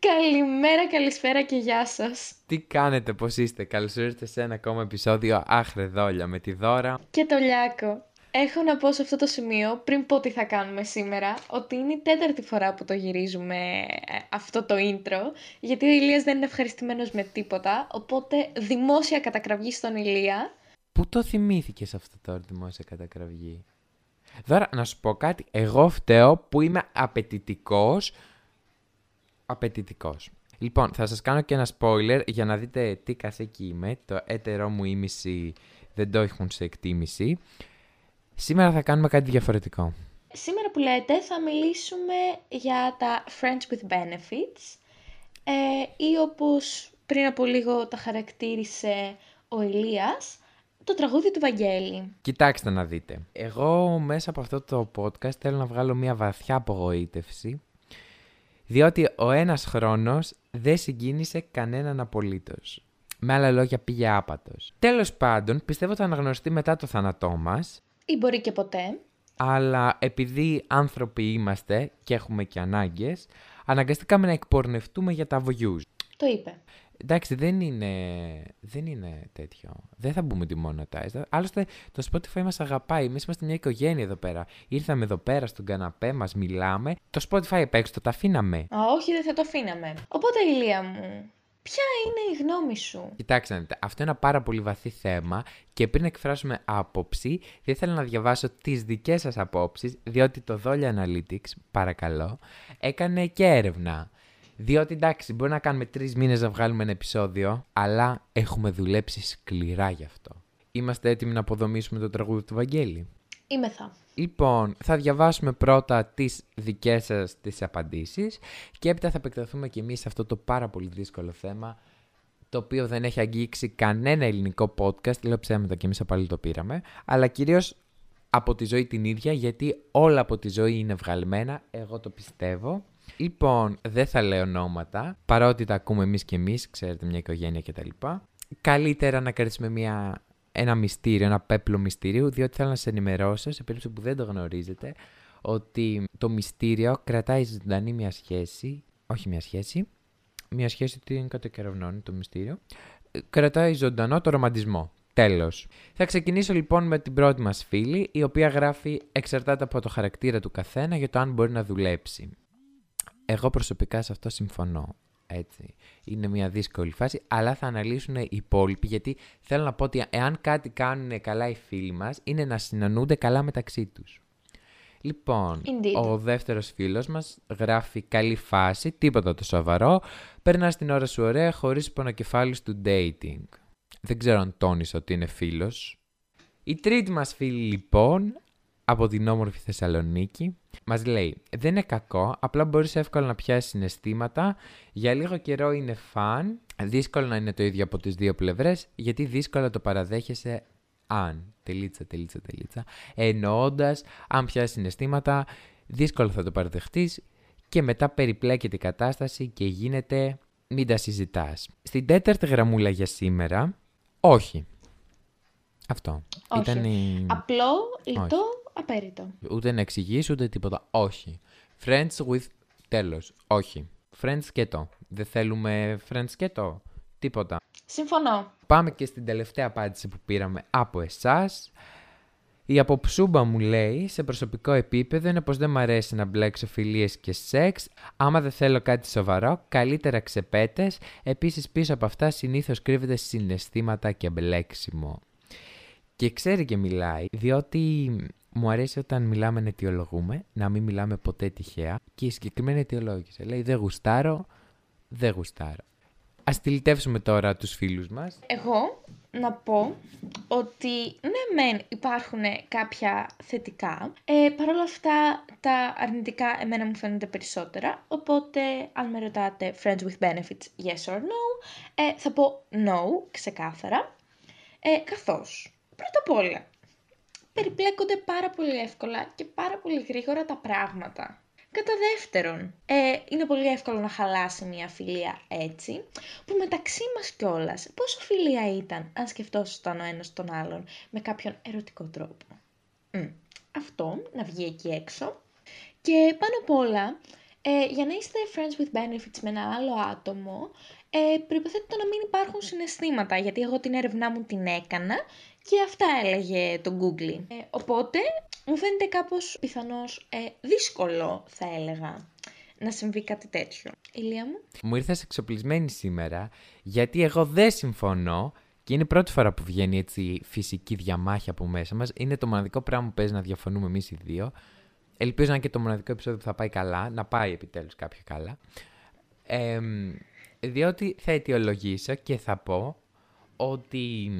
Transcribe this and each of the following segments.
Καλημέρα, καλησπέρα και γεια σας. Τι κάνετε, πώς είστε, καλώς ήρθατε σε ένα ακόμα επεισόδιο Άχρε Δόλια με τη Δώρα. Και το Λιάκο. Έχω να πω σε αυτό το σημείο, πριν πω τι θα κάνουμε σήμερα, ότι είναι η τέταρτη φορά που το γυρίζουμε ε, αυτό το intro, γιατί ο Ηλίας δεν είναι ευχαριστημένος με τίποτα, οπότε δημόσια κατακραυγή στον Ηλία. Πού το θυμήθηκες αυτό το δημόσια κατακραυγή; Δώρα, να σου πω κάτι, εγώ φταίω που είμαι απαιτητικός απαιτητικός. Λοιπόν, θα σας κάνω και ένα spoiler για να δείτε τι κασέκι είμαι. Το έτερό μου ήμιση δεν το έχουν σε εκτίμηση. Σήμερα θα κάνουμε κάτι διαφορετικό. Σήμερα που λέτε θα μιλήσουμε για τα Friends with Benefits ε, ή όπως πριν από λίγο τα χαρακτήρισε ο Ηλίας, το τραγούδι του Βαγγέλη. Κοιτάξτε να δείτε. Εγώ μέσα από αυτό το podcast θέλω να βγάλω μια βαθιά απογοήτευση διότι ο ένας χρόνος δεν συγκίνησε κανέναν απολύτως. Με άλλα λόγια πήγε άπατος. Τέλος πάντων, πιστεύω θα αναγνωριστεί μετά το θάνατό μας. Ή μπορεί και ποτέ. Αλλά επειδή άνθρωποι είμαστε και έχουμε και ανάγκες, αναγκαστήκαμε να εκπορνευτούμε για τα views. Το είπε. Εντάξει, δεν είναι, δεν είναι τέτοιο. Δεν θα μπούμε τη monetize. Άλλωστε, το Spotify μας αγαπάει. Εμείς είμαστε μια οικογένεια εδώ πέρα. Ήρθαμε εδώ πέρα στον καναπέ, μας μιλάμε. Το Spotify επ' έξω, το αφήναμε. Α, όχι, δεν θα το αφήναμε. Οπότε, Ηλία μου, ποια είναι η γνώμη σου; Κοιτάξτε, αυτό είναι ένα πάρα πολύ βαθύ θέμα και πριν εκφράσουμε άποψη, θα ήθελα να διαβάσω τις δικές σας απόψεις, διότι το Dolly Analytics, παρακαλώ, έκανε και έρευνα. Διότι εντάξει, μπορεί να κάνουμε τρεις μήνες να βγάλουμε ένα επεισόδιο, αλλά έχουμε δουλέψει σκληρά γι' αυτό. Είμαστε έτοιμοι να αποδομήσουμε το τραγούδι του Βαγγέλη. Είμαι θα. Λοιπόν, θα διαβάσουμε πρώτα τις δικές σας τις απαντήσεις και έπειτα θα επεκταθούμε και εμείς σε αυτό το πάρα πολύ δύσκολο θέμα το οποίο δεν έχει αγγίξει κανένα ελληνικό podcast, λέω ψέματα και εμείς πάλι το πήραμε, αλλά κυρίως από τη ζωή την ίδια, γιατί όλα από τη ζωή είναι βγαλμένα, εγώ το πιστεύω. Λοιπόν, δεν θα λέω ονόματα, παρότι τα ακούμε εμείς και εμείς, ξέρετε, μια οικογένεια κτλ. Καλύτερα να κρατήσουμε μια, ένα μυστήριο, ένα πέπλο μυστηρίου, διότι θέλω να σε ενημερώσω, σε περίπτωση που δεν το γνωρίζετε, ότι το μυστήριο κρατάει ζωντανή μια σχέση, όχι μια σχέση, μια σχέση την κατακερευνώνει το μυστήριο, κρατάει ζωντανό το ρομαντισμό. Τέλος. Θα ξεκινήσω λοιπόν με την πρώτη μας φίλη, η οποία γράφει εξαρτάται από το χαρακτήρα του καθένα για το αν μπορεί να δουλέψει. Εγώ προσωπικά σε αυτό συμφωνώ. Έτσι. Είναι μια δύσκολη φάση, αλλά θα αναλύσουν οι υπόλοιποι, γιατί θέλω να πω ότι εάν κάτι κάνουν καλά οι φίλοι μας, είναι να συνανούνται καλά μεταξύ τους. Λοιπόν, ο δεύτερος φίλος μας γράφει καλή φάση, τίποτα το σοβαρό, περνάς την ώρα σου ωραία χωρίς πονοκεφάλι του dating. Δεν ξέρω αν τόνισε ότι είναι φίλος. Η τρίτη μας φίλη λοιπόν από την όμορφη Θεσσαλονίκη. Μας λέει, δεν είναι κακό, απλά μπορείς εύκολα να πιάσεις συναισθήματα, για λίγο καιρό είναι φαν, δύσκολο να είναι το ίδιο από τις δύο πλευρές, γιατί δύσκολα το παραδέχεσαι αν, τελίτσα, τελίτσα, τελίτσα, εννοώντας, αν πιάσεις συναισθήματα, δύσκολο θα το παραδεχτείς και μετά περιπλέκεται η κατάσταση και γίνεται μην τα συζητάς. Στην τέταρτη γραμμούλα για σήμερα, όχι. Αυτό. Όχι. Ήταν η... Απλό, λιτό, απέριτο. Ούτε να εξηγήσει ούτε τίποτα. Όχι. Friends with. Τέλος. Όχι. Friends και το. Δεν θέλουμε friends και το. Τίποτα. Συμφωνώ. Πάμε και στην τελευταία απάντηση που πήραμε από εσάς. Η αποψούμπα μου λέει σε προσωπικό επίπεδο είναι πως δεν μ' αρέσει να μπλέξω φιλίες και σεξ. Άμα δεν θέλω κάτι σοβαρό, καλύτερα ξεπέτες. Επίσης πίσω από αυτά συνήθως κρύβεται συναισθήματα και μπλέξιμο. Και ξέρει και μιλάει, διότι μου αρέσει όταν μιλάμε να αιτιολογούμε, να μην μιλάμε ποτέ τυχαία και η συγκεκριμένη αιτιολόγηση. Λέει δεν γουστάρω, δεν γουστάρω. Ας τηλητεύσουμε τώρα τους φίλους μας. Εγώ να πω ότι ναι μεν υπάρχουν κάποια θετικά, ε, παρόλα αυτά τα αρνητικά εμένα μου φαίνονται περισσότερα, οπότε αν με ρωτάτε friends with benefits yes or no, ε, θα πω no ξεκάθαρα, ε, καθώς πρώτα απ' όλα περιπλέκονται πάρα πολύ εύκολα και πάρα πολύ γρήγορα τα πράγματα. Κατά δεύτερον, ε, είναι πολύ εύκολο να χαλάσει μια φιλία έτσι, που μεταξύ μας κιόλας πόσο φιλία ήταν αν σκεφτόσασταν ο ένας τον άλλον με κάποιον ερωτικό τρόπο. αυτό, να βγει εκεί έξω. Και πάνω απ' όλα, Ε, για να είστε friends with benefits με ένα άλλο άτομο, ε, προϋποθέτει να μην υπάρχουν συναισθήματα, γιατί εγώ την έρευνά μου την έκανα και αυτά έλεγε το Google. Ε, οπότε, μου φαίνεται κάπως πιθανώς ε, δύσκολο, θα έλεγα, να συμβεί κάτι τέτοιο. Ηλία μου; Μου ήρθες εξοπλισμένη σήμερα, γιατί εγώ δεν συμφωνώ και είναι η πρώτη φορά που βγαίνει έτσι φυσική διαμάχη από μέσα μας. Είναι το μοναδικό πράγμα που παίζει να διαφωνούμε εμείς οι δύο. Ελπίζω να είναι και το μοναδικό επεισόδιο που θα πάει καλά, να πάει επιτέλους κάποιο καλά. Ε, διότι θα αιτιολογήσω και θα πω ότι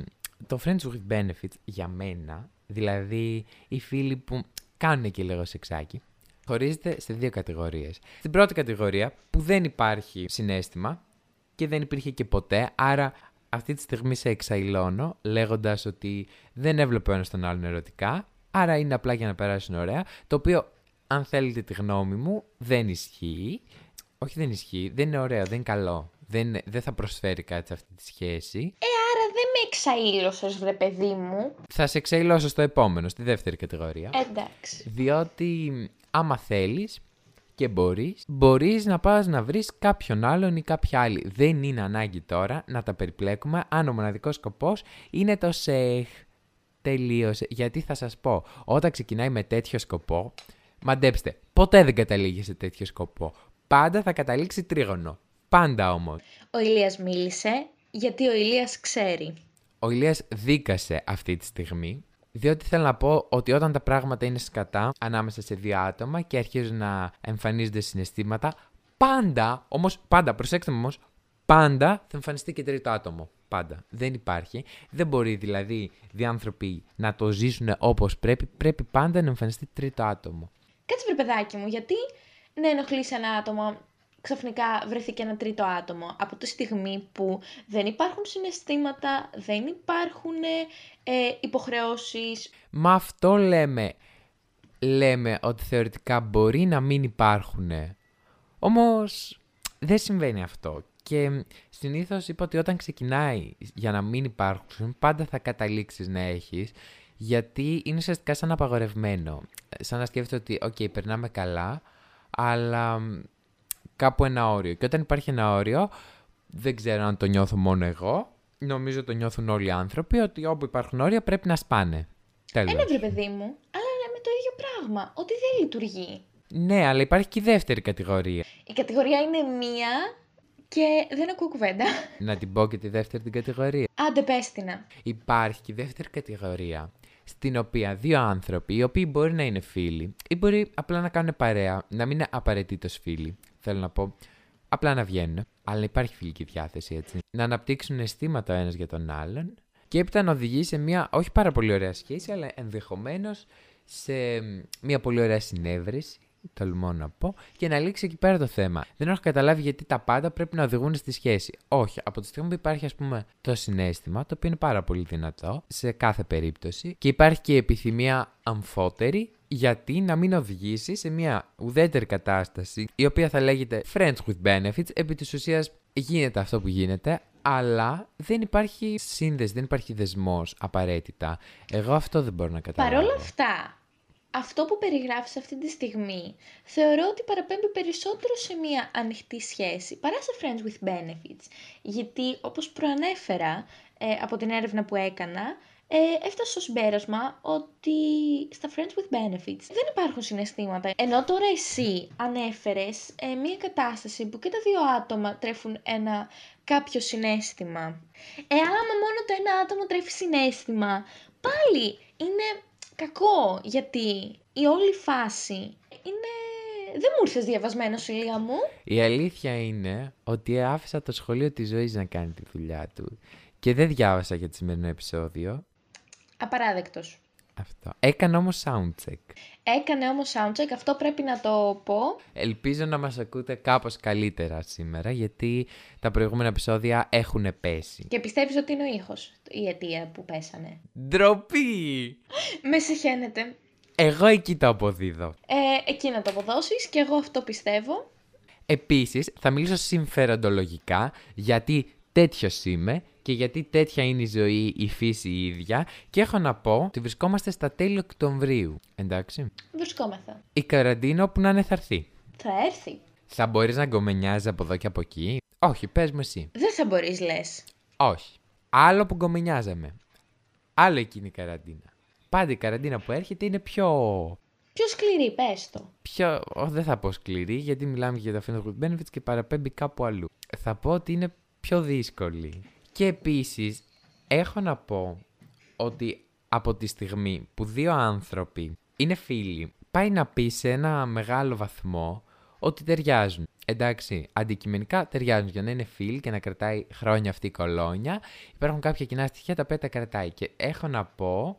το Friends with Benefits για μένα, δηλαδή οι φίλοι που κάνουν και λίγο σεξάκι, χωρίζεται σε δύο κατηγορίες. Στην πρώτη κατηγορία που δεν υπάρχει συνέστημα και δεν υπήρχε και ποτέ, άρα αυτή τη στιγμή σε εξαϊλώνω λέγοντας ότι δεν έβλεπε ο ένας τον άλλον ερωτικά, άρα είναι απλά για να περάσουν ωραία, το οποίο αν θέλετε τη γνώμη μου δεν ισχύει. Όχι δεν ισχύει, δεν είναι ωραίο, δεν είναι καλό. Δεν, δεν θα προσφέρει κάτι σε αυτή τη σχέση. Ε, άρα δεν με εξαήλωσες, βρε παιδί μου. Θα σε εξαιλώσω στο επόμενο, στη δεύτερη κατηγορία. Εντάξει. Διότι άμα θέλεις και μπορείς, μπορείς να πας να βρεις κάποιον άλλον ή κάποια άλλη. Δεν είναι ανάγκη τώρα να τα περιπλέκουμε αν ο μοναδικός σκοπός είναι το σεχ. Τελείωσε. Γιατί θα σας πω, όταν ξεκινάει με τέτοιο σκοπό, μαντέψτε, ποτέ δεν καταλήγει σε τέτοιο σκοπό. Πάντα θα καταλήξει τρίγωνο. Πάντα όμως. Ο Ηλίας μίλησε γιατί ο Ηλίας ξέρει. Ο Ηλίας δίκασε αυτή τη στιγμή, διότι θέλω να πω ότι όταν τα πράγματα είναι σκατά ανάμεσα σε δύο άτομα και αρχίζουν να εμφανίζονται συναισθήματα, πάντα, όμως, πάντα, προσέξτε μου όμως, πάντα θα εμφανιστεί και τρίτο άτομο. Πάντα. Δεν υπάρχει. Δεν μπορεί δηλαδή δύο άνθρωποι να το ζήσουν όπως πρέπει. Πρέπει πάντα να εμφανιστεί τρίτο άτομο. Κάτσε βρε παιδάκι μου, γιατί να ενοχλείς ένα άτομο ξαφνικά βρεθεί ένα τρίτο άτομο. Από τη στιγμή που δεν υπάρχουν συναισθήματα, δεν υπάρχουν ε, υποχρεώσεις. Μα αυτό λέμε. Λέμε ότι θεωρητικά μπορεί να μην υπάρχουν. Όμως δεν συμβαίνει αυτό. Και συνήθως είπα ότι όταν ξεκινάει για να μην υπάρχουν, πάντα θα καταλήξεις να έχεις, γιατί είναι ουσιαστικά σαν απαγορευμένο. Σαν να σκέφτεται ότι, οκ, περνάμε καλά, αλλά κάπου ένα όριο. Και όταν υπάρχει ένα όριο, δεν ξέρω αν το νιώθω μόνο εγώ, νομίζω το νιώθουν όλοι οι άνθρωποι, ότι όπου υπάρχουν όρια πρέπει να σπάνε. Τέλος. Ένα βρε παιδί μου, αλλά λέμε το ίδιο πράγμα, ότι δεν λειτουργεί. Ναι, αλλά υπάρχει και η δεύτερη κατηγορία. Η κατηγορία είναι μία και δεν ακούω κουβέντα. Να την πω και τη δεύτερη την κατηγορία. Άντε πες την. Υπάρχει και η δεύτερη κατηγορία, στην οποία δύο άνθρωποι, οι οποίοι μπορεί να είναι φίλοι ή μπορεί απλά να κάνουν παρέα, να μην είναι απαραίτητος φίλοι, θέλω να πω, απλά να βγαίνουν, αλλά υπάρχει φιλική διάθεση έτσι. Να αναπτύξουν αισθήματα ο ένας για τον άλλον και έπειτα να οδηγεί σε μια όχι πάρα πολύ ωραία σχέση, αλλά ενδεχομένως σε μια πολύ ωραία συνέβρεση, τολμώ να πω, και να λήξει εκεί πέρα το θέμα. Δεν έχω καταλάβει γιατί τα πάντα πρέπει να οδηγούν στη σχέση. Όχι, από τη στιγμή που υπάρχει, ας πούμε, το συνέστημα, το οποίο είναι πάρα πολύ δυνατό σε κάθε περίπτωση, και υπάρχει και η επιθυμία αμφότερη, γιατί να μην οδηγήσει σε μια ουδέτερη κατάσταση, η οποία θα λέγεται friends with benefits, επί της ουσίας γίνεται αυτό που γίνεται, αλλά δεν υπάρχει σύνδεση, δεν υπάρχει δεσμός απαραίτητα. Εγώ αυτό δεν μπορώ να καταλάβω. Παρ' όλα αυτά, αυτό που περιγράφεις αυτή τη στιγμή θεωρώ ότι παραπέμπει περισσότερο σε μια ανοιχτή σχέση παρά σε friends with benefits. Γιατί όπως προανέφερα ε, από την έρευνα που έκανα, ε, έφτασα στο συμπέρασμα ότι στα friends with benefits δεν υπάρχουν συναισθήματα. Ενώ τώρα εσύ ανέφερες ε, μια κατάσταση που και τα δύο άτομα τρέφουν ένα κάποιο συνέστημα. Ε, άμα μόνο το ένα άτομο τρέφει συνέστημα, πάλι είναι κακό, γιατί η όλη φάση είναι... Δεν μου ήρθες διαβασμένος, ηλία μου. Η αλήθεια είναι ότι άφησα το σχολείο της ζωής να κάνει τη δουλειά του και δεν διάβασα για το σημερινό επεισόδιο. Απαράδεκτος. Αυτό. Έκανα όμως soundcheck. Έκανε όμως soundcheck, αυτό πρέπει να το πω. Ελπίζω να μας ακούτε κάπως καλύτερα σήμερα, γιατί τα προηγούμενα επεισόδια έχουν πέσει. Και πιστεύεις ότι είναι ο ήχος, η αιτία που πέσανε; Ντροπή! Με συχαίνεται. Εγώ εκεί το αποδίδω. Ε, εκεί να το αποδώσεις και εγώ αυτό πιστεύω. Επίσης, θα μιλήσω συμφεροντολογικά, γιατί τέτοιος είμαι και γιατί τέτοια είναι η ζωή, η φύση η ίδια. Και έχω να πω ότι βρισκόμαστε στα τέλη Οκτωβρίου. Εντάξει. Βρισκόμεθα. Η καραντίνα όπου να είναι θα έρθει. Θα έρθει. Θα μπορείς να γκομενιάζεις από εδώ και από εκεί; Όχι, πες μου εσύ. Δεν θα μπορείς λες. Όχι. Άλλο που γκομενιάζαμε. Άλλο εκείνη η καραντίνα. Πάντα η καραντίνα που έρχεται είναι πιο... Πιο σκληρή, πες το. πιο... Ω, δεν θα πω σκληρή, γιατί μιλάμε για τα friends with benefits και παραπέμπει κάπου αλλού. Θα πω ότι είναι πιο δύσκολη. Και επίσης, έχω να πω ότι από τη στιγμή που δύο άνθρωποι είναι φίλοι, πάει να πει σε ένα μεγάλο βαθμό ότι ταιριάζουν. Εντάξει, αντικειμενικά ταιριάζουν για να είναι φίλοι και να κρατάει χρόνια αυτή η κολόνια. Υπάρχουν κάποια κοινά στοιχεία τα οποία τα κρατάει. Και έχω να πω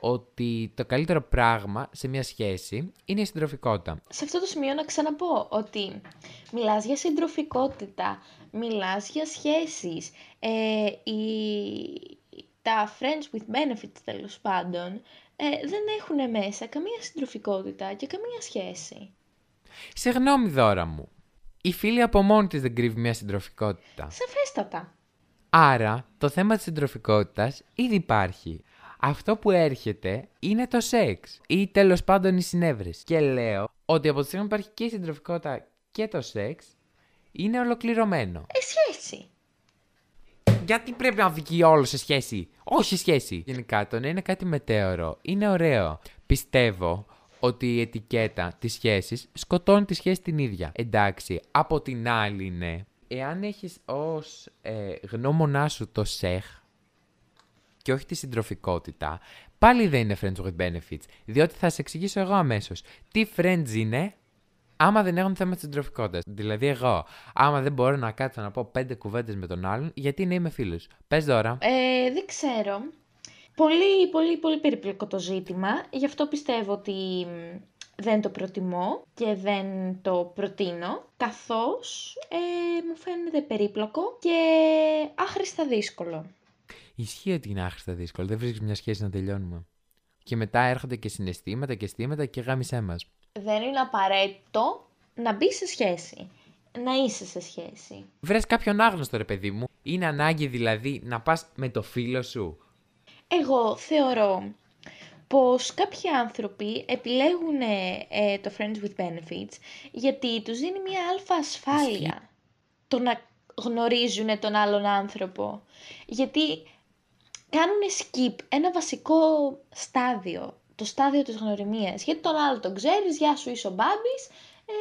ότι το καλύτερο πράγμα σε μια σχέση είναι η συντροφικότητα. Σε αυτό το σημείο να ξαναπώ ότι μιλάς για συντροφικότητα, μιλάς για σχέσεις, ε, η- τα friends with benefits τέλος πάντων ε, δεν έχουν μέσα καμία συντροφικότητα και καμία σχέση. Συγγνώμη δώρα μου. Η φίλη από μόνη της δεν κρύβει μια συντροφικότητα. Σαφέστατα. Άρα, το θέμα της συντροφικότητας ήδη υπάρχει. Αυτό που έρχεται είναι το σεξ ή τέλος πάντων η συνέβρεση. Και λέω ότι από τη στιγμή που υπάρχει και η συντροφικότητα και το σεξ, είναι ολοκληρωμένο. Ε, σχέση. Γιατί πρέπει να βγει όλο σε σχέση; Όχι σχέση. Γενικά το να είναι κάτι μετέωρο είναι ωραίο. Πιστεύω ότι η ετικέτα της σχέσης σκοτώνει τη σχέση την ίδια. Εντάξει, από την άλλη είναι, εάν έχεις ως ε, γνώμονά σου το σεχ και όχι τη συντροφικότητα, πάλι δεν είναι friends with benefits. Διότι θα σε εξηγήσω εγώ αμέσως. Τι friends είναι, άμα δεν έχουν θέμα τη συντροφικότητας. Δηλαδή, εγώ, άμα δεν μπορώ να κάτσω να πω πέντε κουβέντες με τον άλλον, γιατί να είμαι φίλος. Πες τώρα. Ε, δεν ξέρω. Πολύ, πολύ, πολύ περίπλοκο το ζήτημα. Γι' αυτό πιστεύω ότι μ, δεν το προτιμώ και δεν το προτείνω, καθώς ε, μου φαίνεται περίπλοκο και άχρηστα δύσκολο. Ισχύει ότι είναι άχρηστα δύσκολο. Δεν βρίσκεις μια σχέση να τελειώνουμε. Και μετά έρχονται και συναισθήματα και αισθήματα και γάμισέ μας. Δεν είναι απαραίτητο να μπεις σε σχέση. Να είσαι σε σχέση. Βρες κάποιον άγνωστο ρε παιδί μου. Είναι ανάγκη δηλαδή να πας με το φίλο σου. Εγώ θεωρώ πως κάποιοι άνθρωποι επιλέγουν ε, το Friends with Benefits γιατί τους δίνει μια αλφα ασφάλεια το να γνωρίζουν τον άλλον άνθρωπο. Γιατί κάνουν skip ένα βασικό στάδιο, το στάδιο της γνωριμίας. Γιατί τον άλλο τον ξέρεις, γεια σου είσαι ο Μπάμπης, ε,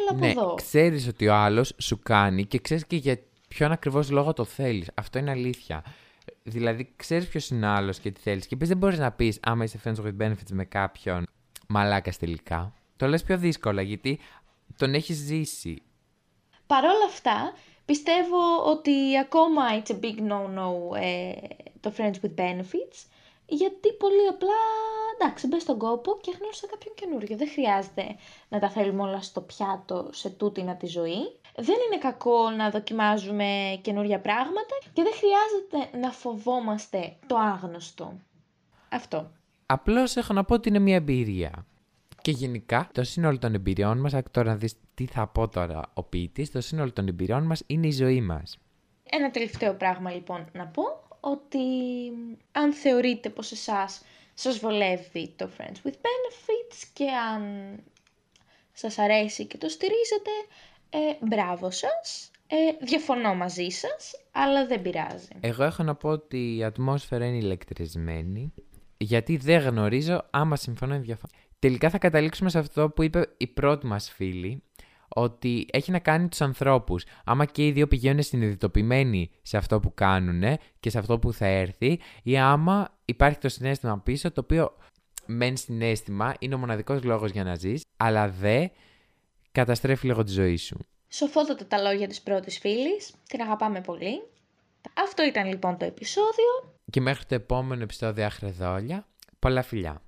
έλα από ναι, εδώ. ξέρεις ότι ο άλλος σου κάνει και ξέρεις και για ποιον ακριβώς λόγο το θέλεις. Αυτό είναι αλήθεια. Δηλαδή, ξέρεις ποιος είναι ο άλλος και τι θέλεις. Και επίσης δεν μπορείς να πεις άμα είσαι friends with benefits με κάποιον μαλάκας τελικά. Το λες πιο δύσκολα γιατί τον έχεις ζήσει. Παρ' όλα αυτά, πιστεύω ότι ακόμα it's a big no-no ε, το Friends with Benefits, γιατί πολύ απλά, εντάξει, μπες στον κόπο και γνώρισα κάποιον καινούριο. Δεν χρειάζεται να τα θέλουμε όλα στο πιάτο σε τούτηνα τη ζωή. Δεν είναι κακό να δοκιμάζουμε καινούρια πράγματα και δεν χρειάζεται να φοβόμαστε το άγνωστο. Αυτό. Απλώς έχω να πω ότι είναι μια εμπειρία. Και γενικά, το σύνολο των εμπειριών μας, άκου τώρα να δεις τι θα πω τώρα ο ποιητής, το σύνολο των εμπειριών μας είναι η ζωή μας. Ένα τελευταίο πράγμα λοιπόν να πω, ότι αν θεωρείτε πως εσάς σας βολεύει το Friends with Benefits και αν σας αρέσει και το στηρίζετε, ε, μπράβο σας. Ε, διαφωνώ μαζί σας, αλλά δεν πειράζει. Εγώ έχω να πω ότι η ατμόσφαιρα είναι ηλεκτρισμένη, γιατί δεν γνωρίζω άμα συμφωνώ ή διαφωνώ. Τελικά θα καταλήξουμε σε αυτό που είπε η πρώτη μας φίλη, ότι έχει να κάνει τους ανθρώπους. Άμα και οι δύο πηγαίνουν συνειδητοποιημένοι σε αυτό που κάνουν και σε αυτό που θα έρθει, ή άμα υπάρχει το συνέστημα πίσω, το οποίο μεν συνέστημα είναι ο μοναδικός λόγος για να ζεις, αλλά δε καταστρέφει λίγο τη ζωή σου. Σοφότατα τα λόγια της πρώτης φίλης, την αγαπάμε πολύ. Αυτό ήταν λοιπόν το επεισόδιο. Και μέχρι το επόμενο επεισόδιο Αχρεδόλια, πολλά φιλιά.